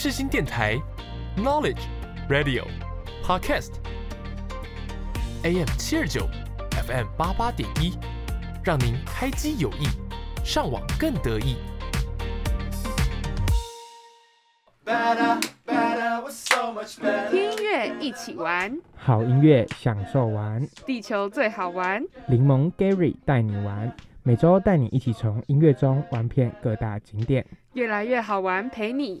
世新电台，Knowledge Radio Podcast AM 七二九，FM 八八点一，让您开机有益，上网更得意。听音乐一起玩，好音乐享受玩，地球最好玩。柠檬 Gary 带你玩，每周带你一起从音乐中玩遍各大景点，越来越好玩，陪你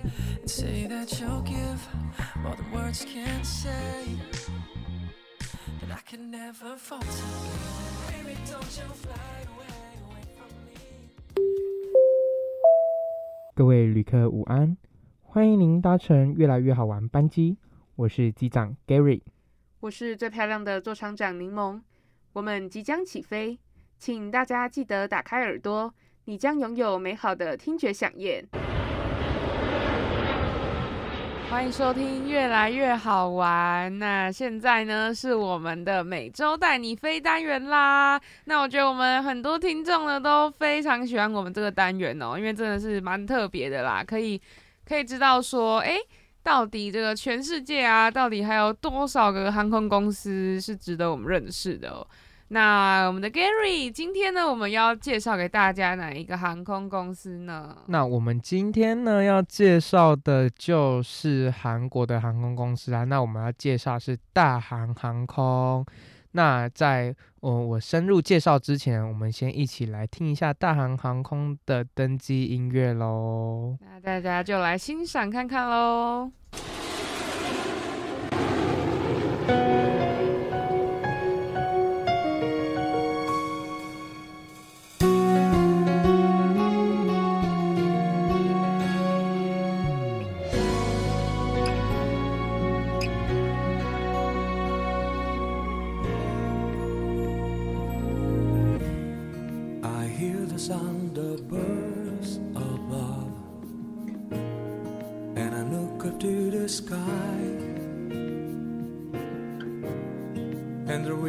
And say that you'll give more than words can say. That I can never falter. Baby, don't you fly away, away from me. 各位旅客午安，欢迎您搭乘越来越好玩班机，我是机长 Gary。我是最漂亮的座舱长柠檬，我们即将起飞，请大家记得打开耳朵，你将拥有美好的听觉飨宴。欢迎收听《越来越好玩》。那现在呢，是我们的每周带你飞单元啦。那我觉得我们很多听众呢都非常喜欢我们这个单元哦，因为真的是蛮特别的啦，可以可以知道说，诶，到底这个全世界啊，到底还有多少个航空公司是值得我们认识的哦？那我们的 Gary，今天呢，我们要介绍给大家哪一个航空公司呢？那我们今天呢要介绍的就是韩国的航空公司啊。那我们要介绍是大韩航空。那在我、我深入介绍之前，我们先一起来听一下大韩航空的登机音乐喽。那大家就来欣赏看看喽。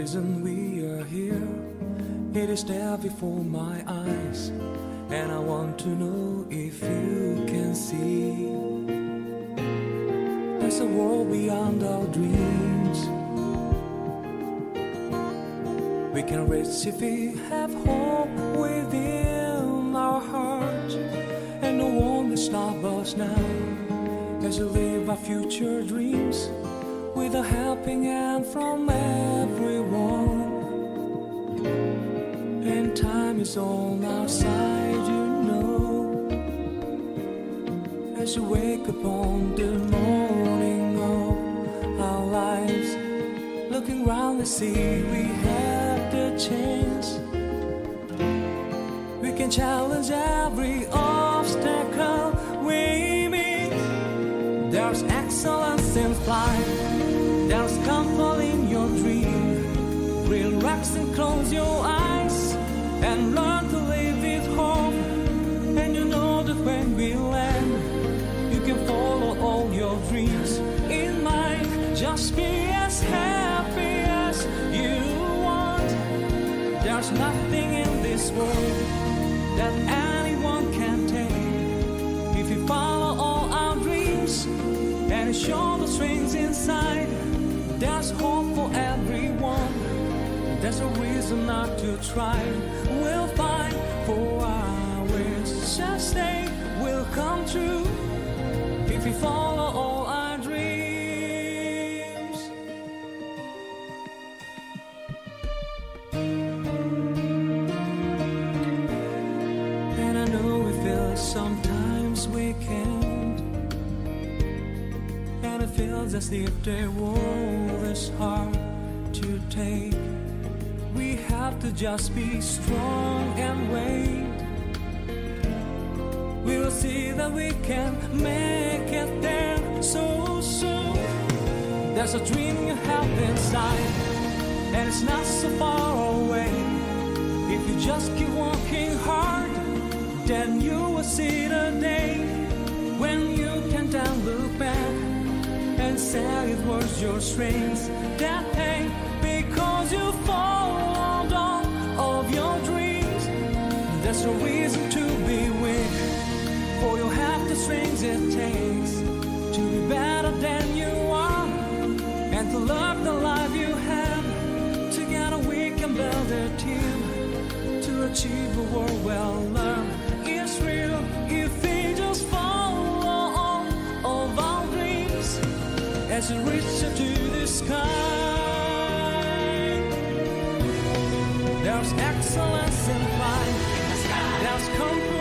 Reason we are here, it is there before my eyes, and I want to know if you can see. There's a world beyond our dreams. We can reach if we have hope within our hearts, and no one will stop us now as we live our future dreams with a helping hand from everyone. And time is on our side, you know. As we wake up on the morning of our lives, looking round to see we have the chance. We can challenge every obstacle we And close your eyes and learn to live with hope. And you know that when we land, you can follow all your dreams in mind. Just be as happy as you want. There's nothing in this world that anyone can take. If you follow all our dreams and show the strength inside, There's a reason not to try. We'll find for our wish. Just say will come true if we follow all our dreams. And I know we feel sometimes we can't. And it feels as if the world is hard to take. We have to just be strong and wait. We'll see that we can make it there so soon. There's a dream you have inside, and it's not so far away. If you just keep working hard, then you will see the day when you can then look back and say it was your strength that There's no reason to be weak, for you have the strength it takes to be better than you are and to love the life you have. Together we can build a team to achieve a world well learned. It's real if we just follow all of our dreams as we reach to the sky. There's excellence in flight past come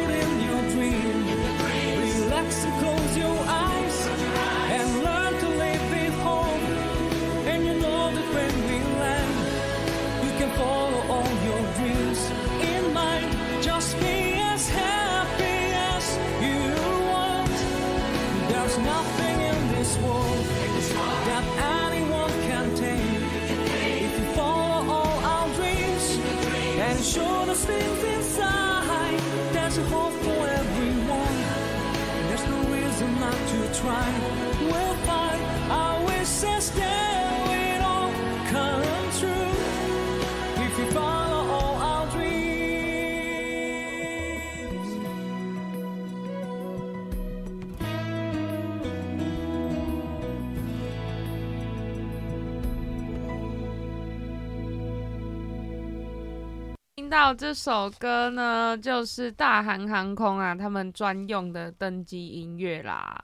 到这首歌呢，就是大韩航空啊，他们专用的登机音乐啦。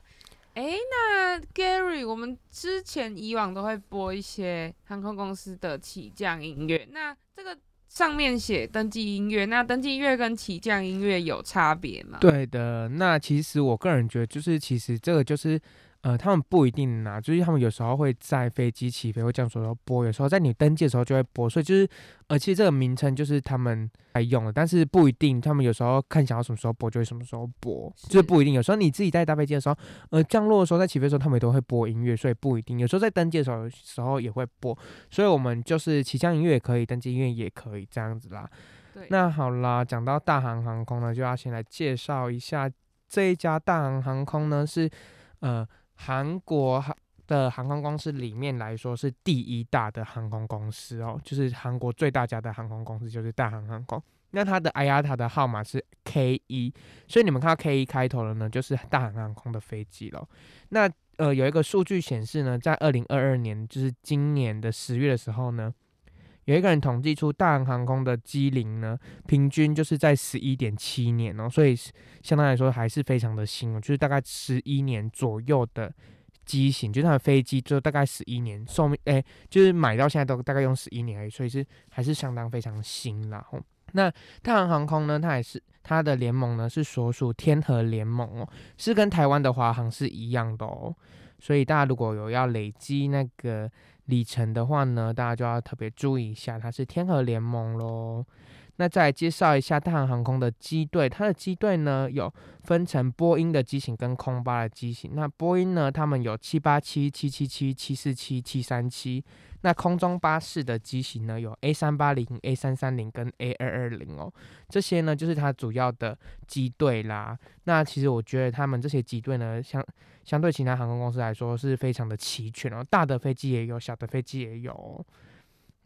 诶，那 Gary，我们之前以往都会播一些航空公司的起降音乐，那这个上面写登机音乐，那登机音乐跟起降音乐有差别吗？，对的，那其实我个人觉得，就是其实这个就是，呃，他们不一定拿，就是他们有时候会在飞机起飞或降落时候播，有时候在你登记的时候就会播，所以就是，呃，其实这个名称就是他们来用的，但是不一定，他们有时候看想要什么时候播就会什么时候播，就是是不一定。有时候你自己在搭飞机的时候，呃，降落的时候，在起飞的时候，他们也都会播音乐，所以不一定。有时候在登机的时候时候也会播，所以我们就是起降音乐也可以，登机音乐也可以这样子啦。对，那好啦，讲到大韩航空呢，就要先来介绍一下这一家大韩航空呢，是呃韩国的航空公司里面来说是第一大的航空公司哦，就是韩国最大家的航空公司就是大韩航空。那它的 IATA 的号码是 K 一，所以你们看到 K 一开头的呢，就是大韩航空的飞机了。那呃有一个数据显示呢，在二零二二年，就是今年的十月的时候呢，有一个人统计出大韩航空的机龄呢，平均就是在十一点七年哦，所以相对来说还是非常的新哦，就是大概十一年左右的机型，就是它的飞机就大概十一年寿命，哎、就是买到现在都大概用十一年而已，所以是还是相当非常新啦。吼，那大韩航空呢，它也是它的联盟呢是所属天河联盟哦，是跟台湾的华航是一样的哦，所以大家如果有要累积那个里程的话呢，大家就要特别注意一下，它是天河联盟喽。那再介绍一下大韩航空的机队，它的机队呢有分成波音的机型跟空巴的机型。那波音呢，他们有七八七、七七七、七四七、七三七。那空中巴士的机型呢有 A 三八零、A 三三零跟 A 二二零哦，这些呢就是它主要的机队啦。那其实我觉得他们这些机队呢，相相对其他航空公司来说是非常的齐全哦，大的飞机也有，小的飞机也有、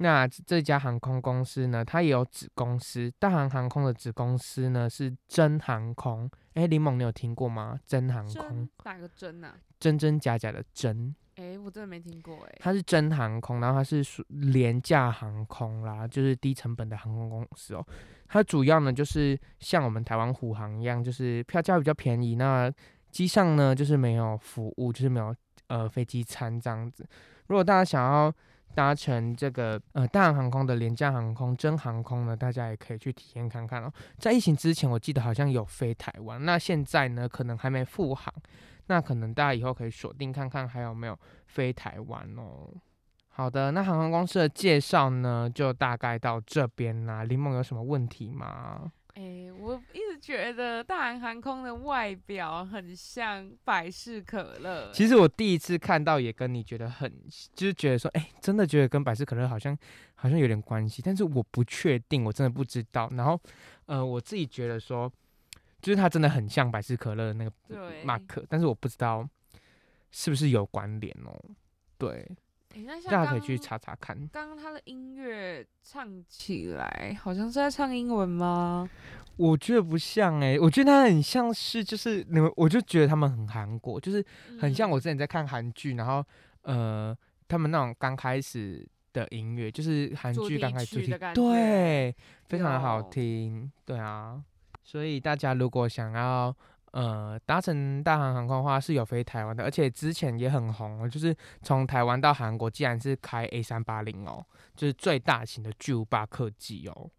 那这这家航空公司呢，它也有子公司，大韩航空的子公司呢是真航空。哎，林猛，你有听过吗？真航空真，打个真呐、真真假假的真，诶，我真的没听过诶。它是真航空，然后它是属廉价航空啦，就是低成本的航空公司哦。它主要呢就是像我们台湾虎航一样，就是票价比较便宜，那机上呢就是没有服务，就是没有呃飞机餐这样子。如果大家想要搭乘这个呃大韩航空的廉价航空真航空呢，大家也可以去体验看看哦。在疫情之前，我记得好像有飞台湾，那现在呢可能还没复航，那可能大家以后可以锁定看看还有没有飞台湾哦。好的，那航空公司的介绍呢，就大概到这边啦。林梦有什么问题吗？哎、我一直觉得大韩航空的外表很像百事可乐、其实我第一次看到也跟你觉得很，就是觉得说，哎、真的觉得跟百事可乐好像好像有点关系，但是我不确定，我真的不知道。然后，呃，我自己觉得说，就是它真的很像百事可乐的那个对马克，但是我不知道是不是有关联哦。对，大家可以去查查看。刚刚他的音乐唱起来，好像是在唱英文吗？我觉得不像哎、我觉得他很像是就是你们，我就觉得他们很韩国，就是很像嗯我之前在看韩剧，然后呃，他们那种刚开始的音乐，就是韩剧刚开始主题曲的感觉对，非常的好听，对啊，所以大家如果想要呃搭乘大韩航空的话，是有飞台湾的，而且之前也很红哦，就是从台湾到韩国，既然是开 A 三八零哦，就是最大型的巨无霸客机哦，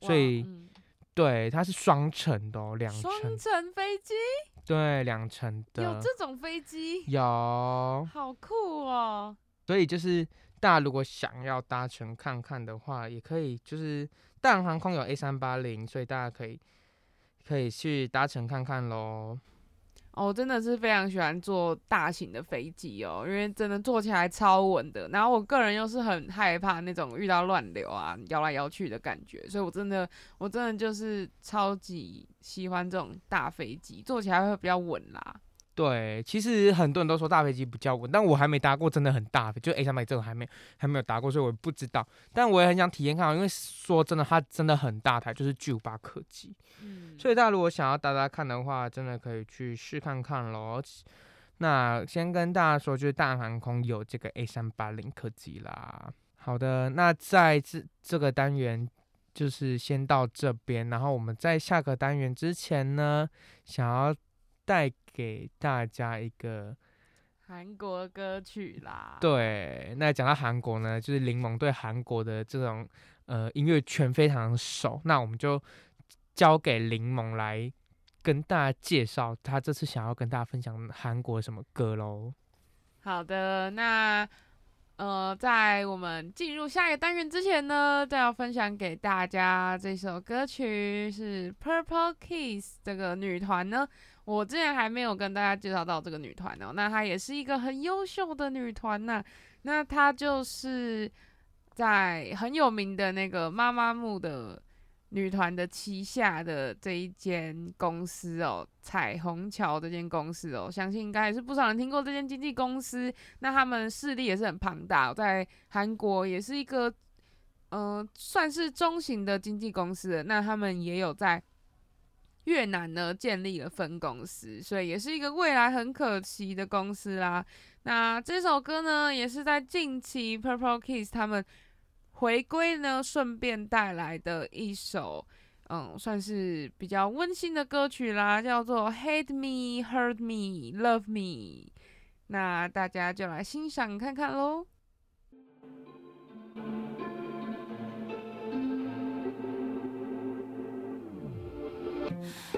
所以嗯。对，它是双层的哦，两双层，层飞机？对，两层的有的，这种飞机，有，好酷哦！所以就是大家如果想要搭乘看看的话，也可以，就是大韩航空有 A 三八零，所以大家可以可以去搭乘看看喽。哦，真的是非常喜欢坐大型的飞机哦，因为真的坐起来超稳的。然后我个人又是很害怕那种遇到乱流啊、摇来摇去的感觉，所以我真的我真的就是超级喜欢这种大飞机，坐起来会比较稳啦。对，其实很多人都说大飞机比较稳，但我还没搭过真的很大飞，就 A 三百这种还没还没有搭过，所以我不知道。但我也很想体验看看，因为说真的，它真的很大台，就是巨无霸客机。嗯，所以大家如果想要搭搭看的话，真的可以去试看看喽。那先跟大家说，就是大航空有这个 A 三八零客机啦。好的，那在这这个单元就是先到这边，然后我们在下个单元之前呢，想要带给大家一个韩国歌曲啦。，对，那讲到韩国呢，就是柠檬对韩国的这种呃音乐圈非常熟，那我们就交给柠檬来跟大家介绍他这次想要跟大家分享韩国什么歌喽。好的，那呃，在我们进入下一个单元之前呢，再要分享给大家这首歌曲是 Purple Kiss 这个女团呢。我之前还没有跟大家介绍到这个女团哦，那她也是一个很优秀的女团呐、那她就是在很有名的那个妈妈木的女团的旗下的这一间公司哦，彩虹桥这间公司哦，相信应该也是不少人听过这间经纪公司。那他们势力也是很庞大，在韩国也是一个，嗯、算是中型的经纪公司。那他们也有在越南呢建立了分公司，所以也是一个未来很可期的公司啦。那这首歌呢，也是在近期 Purple Kiss 他们回归呢，顺便带来的一首。嗯，算是比较温馨的歌曲啦，叫做《Hate Me, Hurt Me, Love Me》。那大家就来欣赏看看喽。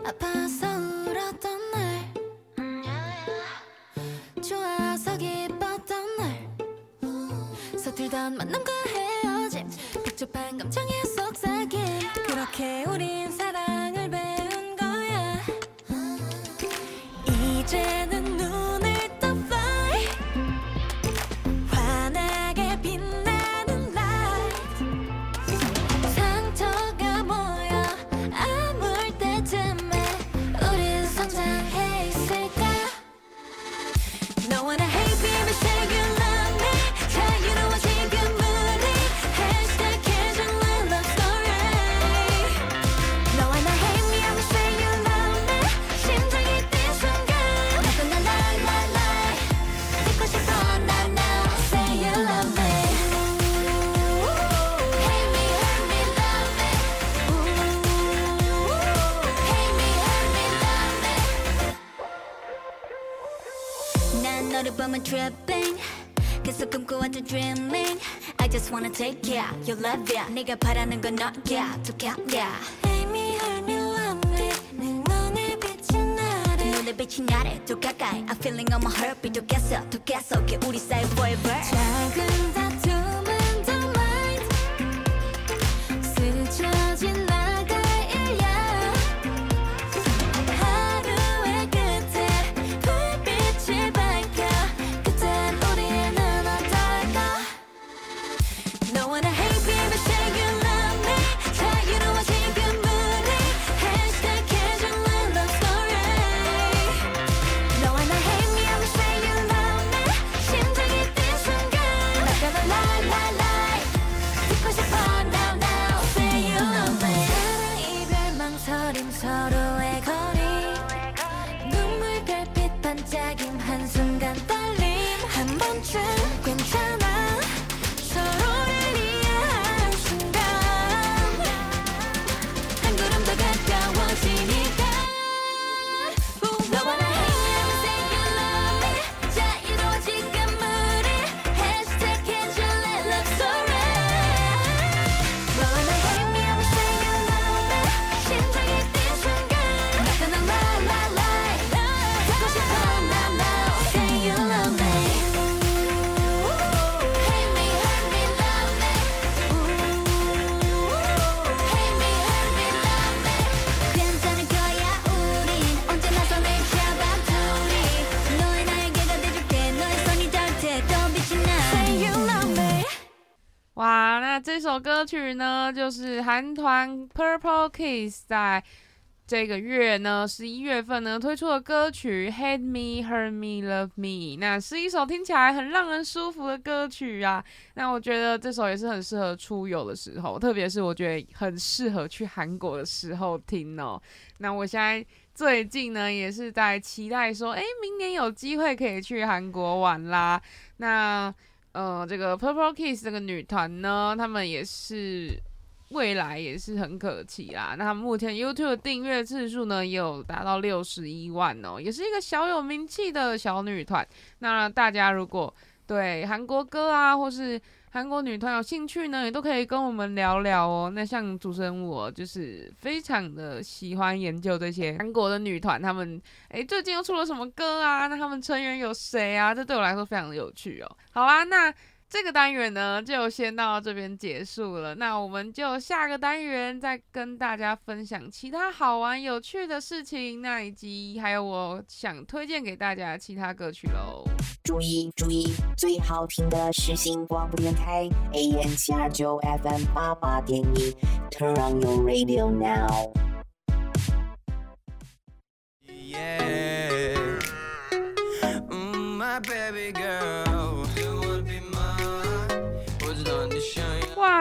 아파서 울었던 날. 좋아서 기뻤던 날. 서툴던 만남과 헤어짐. 복잡한 감정에 속삭임. 그렇게 우린 tripping 계속 꿈꿔왔던 dreaming I just wanna take care your love yeah 네가 바라는 건 너야 또 yeah Hate me hurt me love me 내 눈에 비친 나를 눈에 비친 나를 또 가까이 I'm feeling on my heartbeat 또 계속 또 계속해 우리 사이 forever 작은 다툼은 歌曲呢，就是韩团 Purple Kiss 在这个月呢，十一月份呢推出的歌曲《Hate Me, Hurt Me, Love Me》，那是一首听起来很让人舒服的歌曲啊。那我觉得这首也是很适合出游的时候，特别是我觉得很适合去韩国的时候听哦。那我现在最近呢，也是在期待说，诶，明年有机会可以去韩国玩啦。那呃，这个 Purple Kiss 这个女团呢，他们也是未来也是很可期啦。那他们目前 YouTube 订阅次数呢，也有达到六十一万哦，也是一个小有名气的小女团。那大家如果对韩国歌啊，或是韩国女团有兴趣呢，也都可以跟我们聊聊哦。那像主持人我就是非常的喜欢研究这些韩国的女团，她们诶最近又出了什么歌啊？那他们成员有谁啊？这对我来说非常的有趣哦。好啊，那这个单元呢就先到这边结束了。那我们就下个单元再跟大家分享其他好玩有趣的事情，那以及还有我想推荐给大家其他歌曲喽。注意注意，最好听的是新广播电台 AM 七二九 FM 八八点一，Turn on your radio now。Yeah. Mm, my baby girl,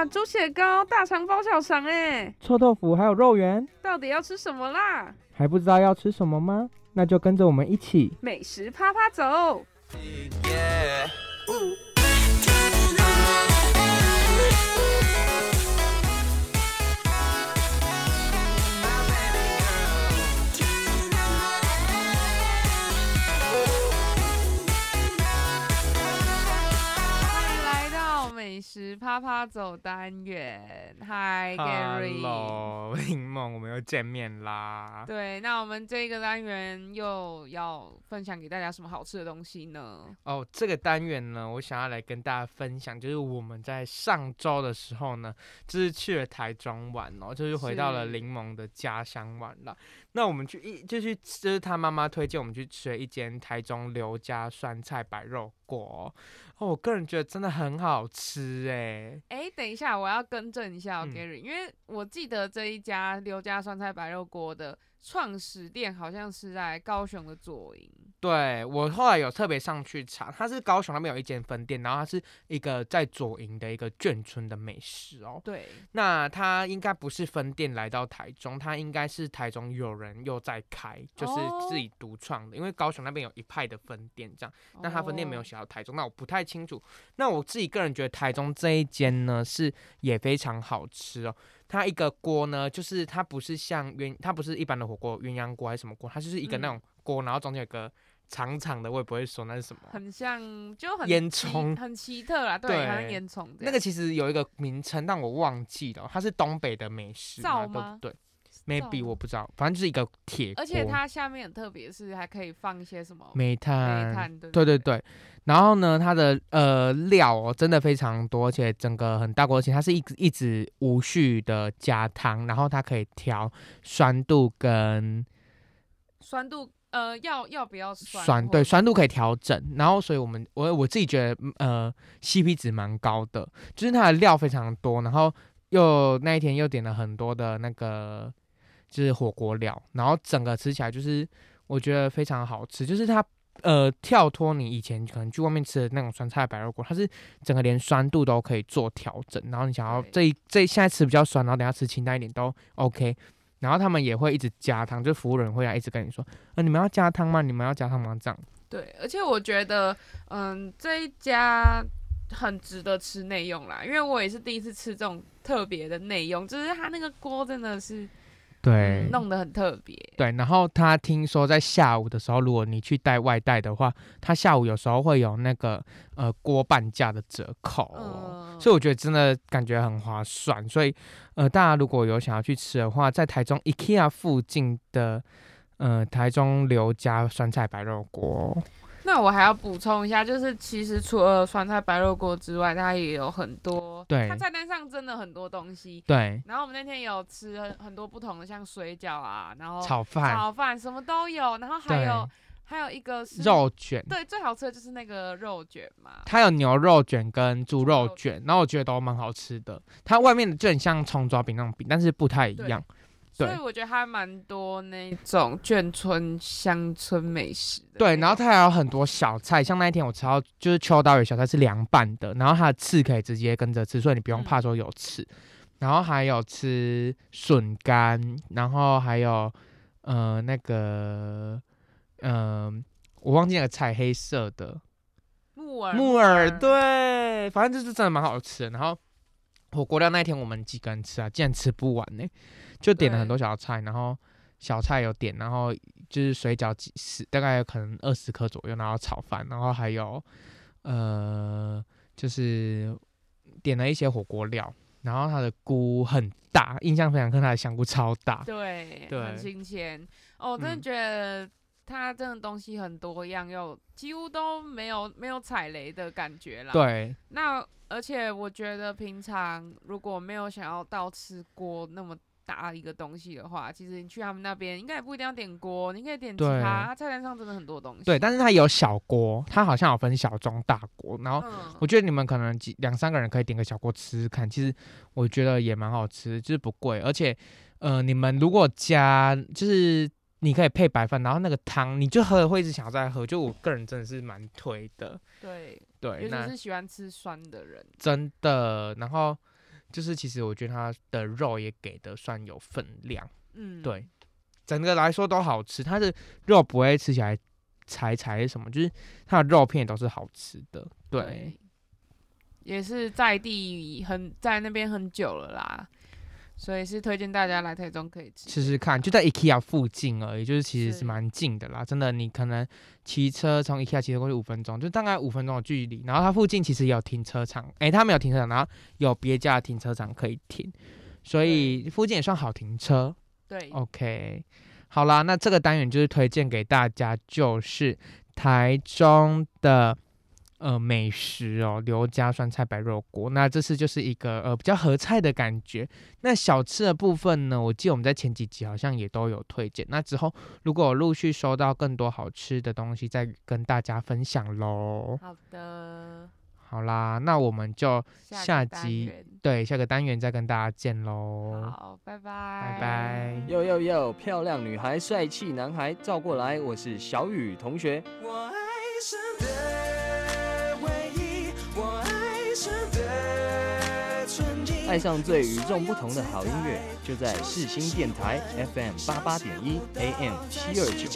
哇，猪血糕、大肠包小肠哎，臭豆腐还有肉圆，到底要吃什么啦？还不知道要吃什么吗？那就跟着我们一起美食啪啪走。Yeah. 到美食啪啪走单元，Hi Gary。Hello，柠檬，我们又见面啦。对，那我们这个单元又要分享给大家什么好吃的东西呢？哦，这个单元呢，我想要来跟大家分享，就是我们在上周的时候呢，就是去了台中玩哦，就是回到了是柠檬的家乡玩了。那我们去一就去，就是他妈妈推荐我们去吃了一间台中刘家酸菜白肉锅哦，哦我个人觉得真的很好吃哎。哎，等一下，我要更正一下、哦嗯 Gary，因为我记得这一家刘家酸菜白肉锅的创始店好像是在高雄的左营。对我后来有特别上去查，它是高雄那边有一间分店，然后它是一个在左营的一个眷村的美食哦。对，那它应该不是分店来到台中，它应该是台中有人又在开，就是自哦己独创的。因为高雄那边有一派的分店这样，那它分店没有哦写到台中，那我不太清楚。那我自己个人觉得台中这一间呢是也非常好吃哦。它一个锅呢，就是它不是像鸳，它不是一般的火锅鸳鸯锅还是什么锅，它就是一个那嗯种锅，然后中间有个长长的，我也不会说那是什么。很像，就很烟囱很奇特啦，对，好像烟囱。那个其实有一个名称，但我忘记了，它是东北的美食嘛，对不对灶？maybe 我不知道，反正就是一个铁锅，而且它下面很特别，是还可以放一些什么煤炭，煤炭，对对对对对。然后呢，它的呃料哦真的非常多，而且整个很大锅，而且它是一直一直无序的加汤，然后它可以调酸度跟酸度，呃，要要不要酸？酸，对酸度可以调整。然后所以我们我我自己觉得嗯呃 CP 值蛮高的，就是它的料非常多，然后又那一天又点了很多的那个就是火锅料，然后整个吃起来就是我觉得非常好吃，就是它。呃，跳脱你以前可能去外面吃的那种酸菜白肉锅，它是整个连酸度都可以做调整，然后你想要这一这现在吃比较酸，然后等下吃清淡一点都 OK。然后他们也会一直加汤，就服务人会来一直跟你说，呃，你们要加汤吗？你们要加汤吗？这样。对，而且我觉得，嗯，这一家很值得吃内用啦，因为我也是第一次吃这种特别的内用，就是它那个锅真的是对嗯弄得很特别。对，然后他听说在下午的时候，如果你去带外带的话，他下午有时候会有那个呃锅半价的折扣所以我觉得真的感觉很划算。所以呃，大家如果有想要去吃的话，在台中 IKEA 附近的呃台中刘家酸菜白肉锅，那我还要补充一下，就是其实除了酸菜白肉锅之外，它也有很多，对它菜单上真的很多东西。对，然后我们那天有吃很很多不同的，像水饺啊，然后炒饭、炒饭什么都有，然后还有还有一个是肉卷。对，最好吃的就是那个肉卷嘛。它有牛肉卷跟猪肉猪肉卷，然后我觉得都蛮好吃的。它外面的就很像葱抓饼那种饼，但是不太一样。所以我觉得还蛮多那种眷村乡村美食的。对，然后它还有很多小菜，像那一天我吃到就是秋刀鱼小菜是凉拌的，然后它的刺可以直接跟着吃，所以你不用嗯怕说有刺。然后还有吃笋干，然后还有呃那个呃我忘记那个菜黑色的木耳木耳，，对，反正就是真的蛮好吃的。然后火锅料那一天我们几个人吃啊，竟然吃不完呢、就点了很多小菜，然后小菜有点，然后就是水饺几十，大概可能二十颗左右，然后炒饭，然后还有呃就是点了一些火锅料，然后它的菇很大，印象非常深，它的香菇超大。对，对很新鲜。哦，我真的嗯觉得它真的东西很多样，又几乎都没有没有踩雷的感觉啦。，对那而且我觉得平常如果没有想要到吃锅那么。大一个东西的话，其实你去他们那边应该也不一定要点锅，你可以点其他，它菜单上真的很多东西。对，但是它有小锅，它好像有分小、中、大锅，然后嗯，我觉得你们可能几两三个人可以点个小锅吃吃看，其实我觉得也蛮好吃，就是不贵，而且呃，你们如果加就是你可以配白饭，然后那个汤你就喝了会一直想要再喝，就我个人真的是蛮推的，对，对，尤那其是喜欢吃酸的人。真的，然后就是其实我觉得它的肉也给的算有分量，嗯，对，整个来说都好吃，它的肉不会吃起来柴柴什么，就是它的肉片都是好吃的，对。也是在地很在那边很久了啦，所以是推荐大家来台中可以吃。试试看，就在 IKEA 附近而已，就是其实是是蛮近的啦。真的，你可能骑车从 IKEA 骑车过去五分钟，就大概五分钟的距离。然后它附近其实有停车场，诶，它没有停车场，然后有别家的停车场可以停，所以附近也算好停车。对，OK，好啦，那这个单元就是推荐给大家，就是台中的呃美食哦，刘家酸菜白肉锅。那这次就是一个呃比较合菜的感觉。那小吃的部分呢，我记得我们在前几集好像也都有推荐。那之后如果我陆续收到更多好吃的东西，再跟大家分享喽。好的，好啦，那我们就下集元对下个单元再跟大家见喽。好，拜拜，拜拜哟哟哟，漂亮女孩，帅气男孩，照过来，我是小雨同学。我爱上最与众不同的好音乐，就在四新电台 FM 八八点一 AM 七二九。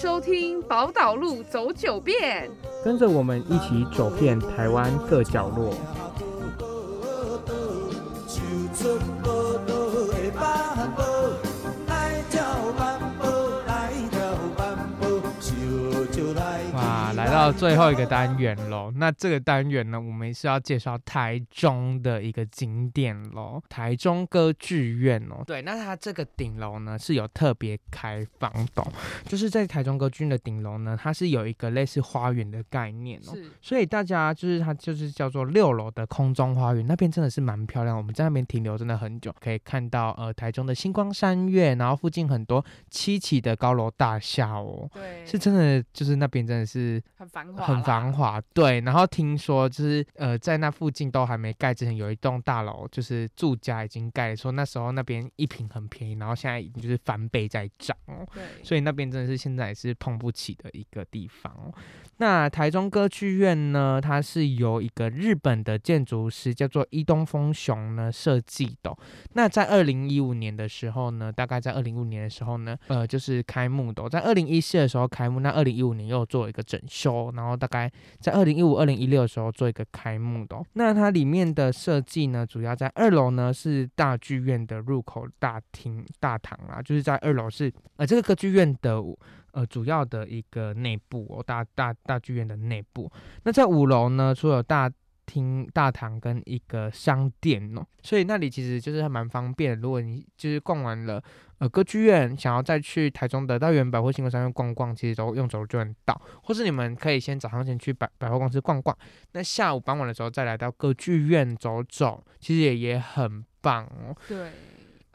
收听宝岛路走九遍。跟着我们一起走遍台湾各角落。到最后一个单元喽。那这个单元呢，我们是要介绍台中的一个景点喽，台中歌剧院哦。对，那它这个顶楼呢是有特别开放的哦，就是在台中歌剧院的顶楼呢，它是有一个类似花园的概念哦。是所以大家就是它就是叫做六楼的空中花园，那边真的是蛮漂亮。我们在那边停留真的很久，可以看到呃台中的星光山月，然后附近很多七起的高楼大厦哦。对，是真的，就是那边真的是很繁华，很繁。华，对。然后听说就是呃，在那附近都还没盖之前，有一栋大楼就是住家已经盖了，说那时候那边一平很便宜，然后现在已经就是翻倍在涨哦。对，所以那边真的是现在也是碰不起的一个地方哦。那台中歌剧院呢，它是由一个日本的建筑师叫做伊东丰雄呢设计的哦、那在二零一五年的时候呢，大概在二零一五年的时候呢，呃，就是开幕的哦、在二零一四的时候开幕，那二零一五年又做了一个整修，然后大概在二零一五、二零一六的时候做一个开幕的哦、那它里面的设计呢，主要在二楼呢是大剧院的入口大厅大堂啦，就是在二楼是呃这个歌剧院的呃主要的一个内部哦，大大大剧院的内部。那在五楼呢，除了大厅、大堂跟一个商店哦，所以那里其实就是还蛮方便。如果你就是逛完了呃歌剧院，想要再去台中的大圆百或星光三院逛逛，其实都用走路就能到。或是你们可以先早上先去百百货公司逛逛，那下午傍晚的时候再来到歌剧院走走，其实也也很棒哦。对，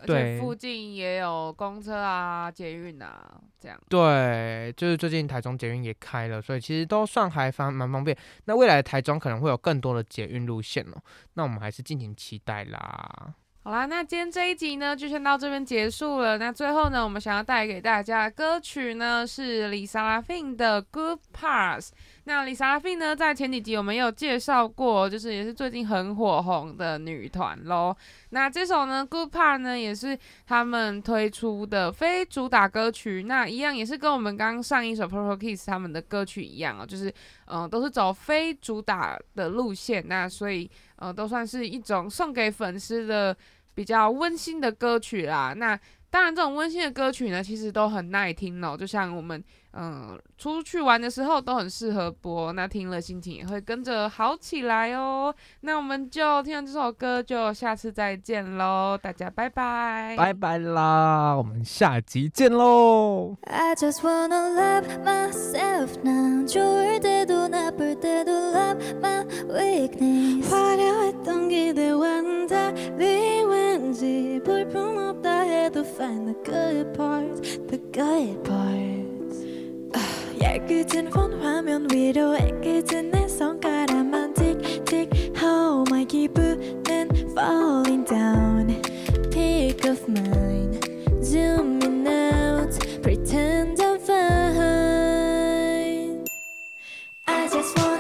而对且附近也有公车啊、捷运啊，这样。对，就是最近台中捷运也开了，所以其实都算还方蛮方便。那未来台中可能会有更多的捷运路线哦，那我们还是敬请期待啦。好啦，那今天这一集呢，就先到这边结束了。那最后呢，我们想要带给大家的歌曲呢，是李莎拉 Fin 的《Good Parts》。那李莎拉 Fin 呢，在前几集我们有介绍过，就是也是最近很火红的女团喽。那这首呢，《Good Part》呢，也是他们推出的非主打歌曲。那一样也是跟我们刚刚上一首 Purple Kiss 他们的歌曲一样哦，就是嗯、都是走非主打的路线。那所以呃，都算是一种送给粉丝的比较温馨的歌曲啦。那当然，这种温馨的歌曲呢，其实都很耐听哦。就像我们嗯、呃出去玩的时候都很适合播，那听了心情也会跟着好起来哦。那我们就听完这首歌，就下次再见喽，大家拜拜，拜拜啦，我们下集见喽。 I just wanna love myself 난 좋을 때도 나쁠 때도 love my weakness 화려했던 기대와는 달리 왠지 볼품 없다 해도 find the good parts the good parts 아, 얇게진 폰 화면 위로 애꿎은 내 손가락만 틱틱 how my 기분은 falling down pick of mine zoom in out pretend I'm fine I just wanna